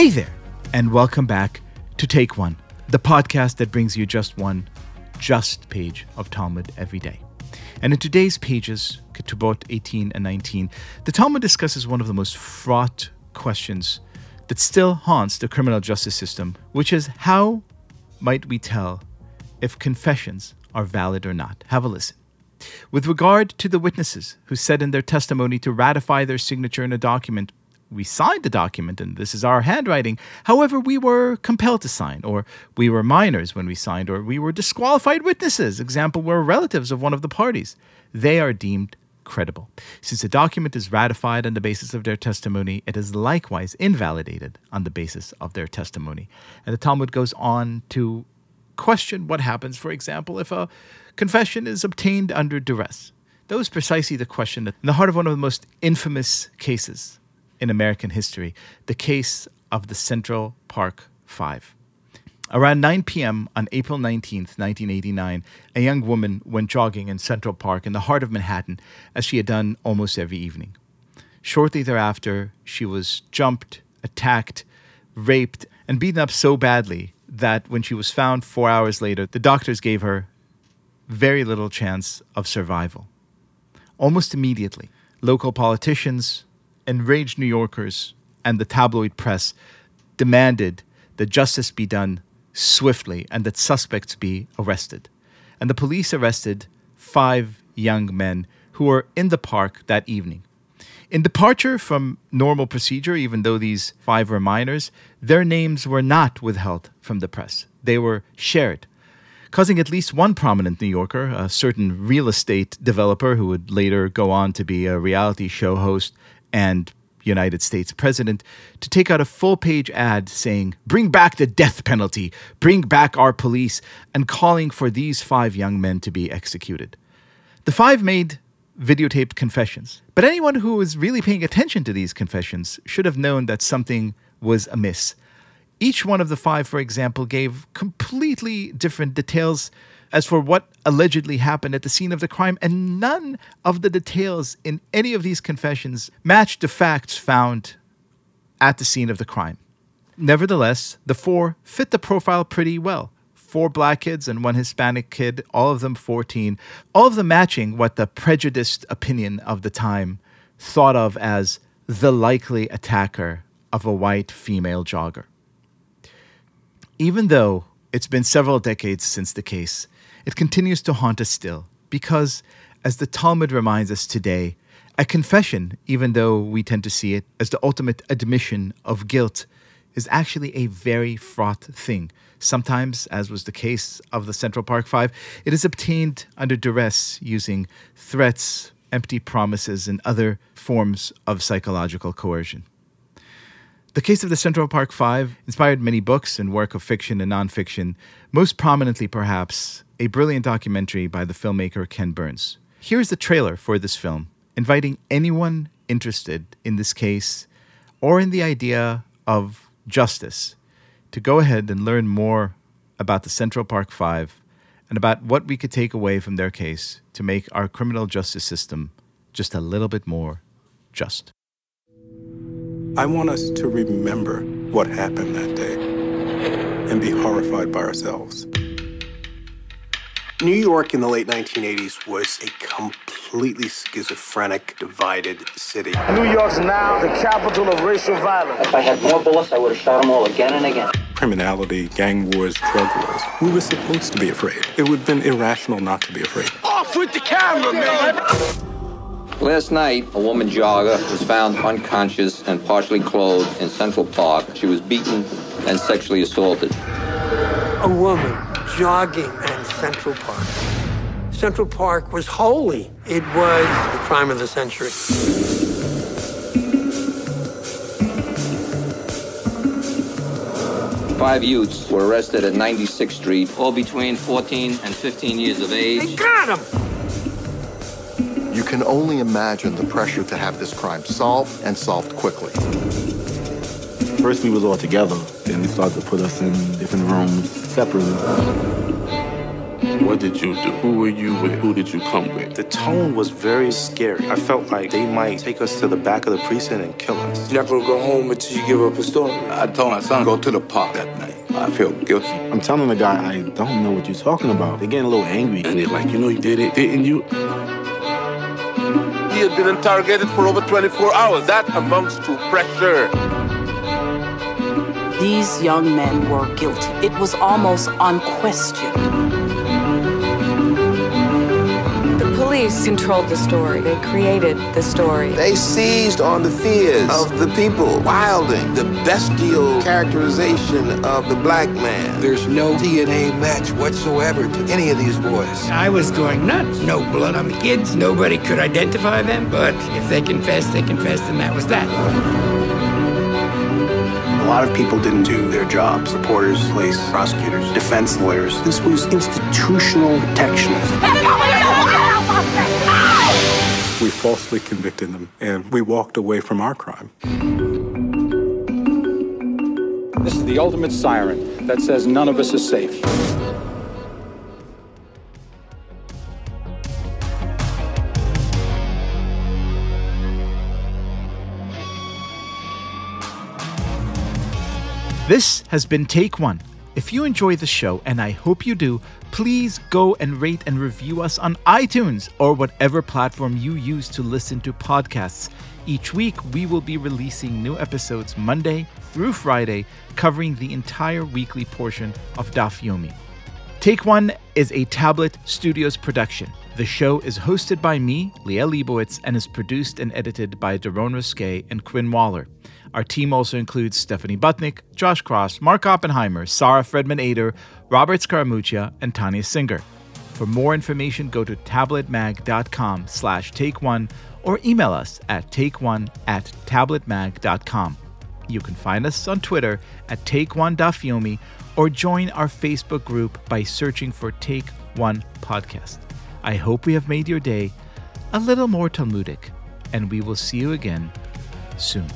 Hey there, and welcome back to Take One, the podcast that brings you just one just page of Talmud every day. And in today's pages, Ketubot 18 and 19, the Talmud discusses one of the most fraught questions that still haunts the criminal justice system, which is how might we tell if confessions are valid or not? Have a listen. With regard to the witnesses who said in their testimony to ratify their signature in a document we signed the document and this is our handwriting. However, we were compelled to sign, or we were minors when we signed, or we were disqualified witnesses. Example, were relatives of one of the parties. They are deemed credible. Since the document is ratified on the basis of their testimony, it is likewise invalidated on the basis of their testimony. And the Talmud goes on to question what happens, for example, if a confession is obtained under duress. That was precisely the question in the heart of one of the most infamous cases in American history, the case of the Central Park Five. Around 9 p.m. on April 19, 1989, a young woman went jogging in Central Park in the heart of Manhattan, as she had done almost every evening. Shortly thereafter, she was jumped, attacked, raped, and beaten up so badly that when she was found four hours later, the doctors gave her very little chance of survival. Almost immediately, local politicians, enraged New Yorkers and the tabloid press demanded that justice be done swiftly and that suspects be arrested. And the police arrested five young men who were in the park that evening. In departure from normal procedure, even though these five were minors, their names were not withheld from the press. They were shared, causing at least one prominent New Yorker, a certain real estate developer who would later go on to be a reality show host and United States president to take out a full page ad saying, Bring back the death penalty, bring back our police, and calling for these five young men to be executed. The five made videotaped confessions, but anyone who was really paying attention to these confessions should have known that something was amiss. Each one of the five, for example, gave completely different details as for what allegedly happened at the scene of the crime, and none of the details in any of these confessions matched the facts found at the scene of the crime. Nevertheless, the four fit the profile pretty well. Four black kids and one Hispanic kid, all of them 14, all of them matching what the prejudiced opinion of the time thought of as the likely attacker of a white female jogger. Even though it's been several decades since the case, it continues to haunt us still because, as the Talmud reminds us today, a confession, even though we tend to see it as the ultimate admission of guilt, is actually a very fraught thing. Sometimes, as was the case of the Central Park Five, it is obtained under duress using threats, empty promises, and other forms of psychological coercion. The case of the Central Park Five inspired many books and work of fiction and nonfiction, most prominently, perhaps, a brilliant documentary by the filmmaker Ken Burns. Here's the trailer for this film, inviting anyone interested in this case or in the idea of justice to go ahead and learn more about the Central Park Five and about what we could take away from their case to make our criminal justice system just a little bit more just. I want us to remember what happened that day and be horrified by ourselves. New York in the late 1980s was a completely schizophrenic, divided city. New York's now the capital of racial violence. If I had more bullets, I would have shot them all again and again. Criminality, gang wars, drug wars. We were supposed to be afraid. It would have been irrational not to be afraid. Off with the camera, man! Last night, a woman jogger was found unconscious and partially clothed in Central Park. She was beaten and sexually assaulted. A woman jogging Central Park. Central Park was holy. It was the crime of the century. Five youths were arrested at 96th Street, all between 14 and 15 years of age. They got them! You can only imagine the pressure to have this crime solved and solved quickly. First, we was all together. Then they started to put us in different rooms separately. What did you do? Who were you with? Who did you come with? The tone was very scary. I felt like they might take us to the back of the precinct and kill us. You're not gonna go home until you give up a story. I told my son, go to the park that night. I feel guilty. I'm telling the guy, I don't know what you're talking about. They're getting a little angry. And they're like, you know, you did it, didn't you? He had been interrogated for over 24 hours. That amounts to pressure. These young men were guilty. It was almost unquestioned. Police controlled the story. They created the story. They seized on the fears of the people, wilding the bestial characterization of the black man. There's no DNA match whatsoever to any of these boys. I was going nuts. No blood on the kids. Nobody could identify them. But if they confessed, they confessed, and that was that. A lot of people didn't do their jobs. Reporters, police, prosecutors, defense lawyers. This was institutional protectionism. We falsely convicted them, and we walked away from our crime. This is the ultimate siren that says none of us is safe. This has been Take One. If you enjoy the show, and I hope you do, please go and rate and review us on iTunes or whatever platform you use to listen to podcasts. Each week, we will be releasing new episodes Monday through Friday, covering the entire weekly portion of Daf Yomi. Take One is a Tablet Studios production. The show is hosted by me, Liel Leibovitz, and is produced and edited by Daron Ruskay and Quinn Waller. Our team also includes Stephanie Butnick, Josh Cross, Mark Oppenheimer, Sarah Fredman Ader, Robert Scaramuccia, and Tanya Singer. For more information, go to tabletmag.com slash take one or email us at takeone at tabletmag.com. You can find us on Twitter at take1dafyomi or join our Facebook group by searching for Take One Podcast. I hope we have made your day a little more Talmudic, and we will see you again soon.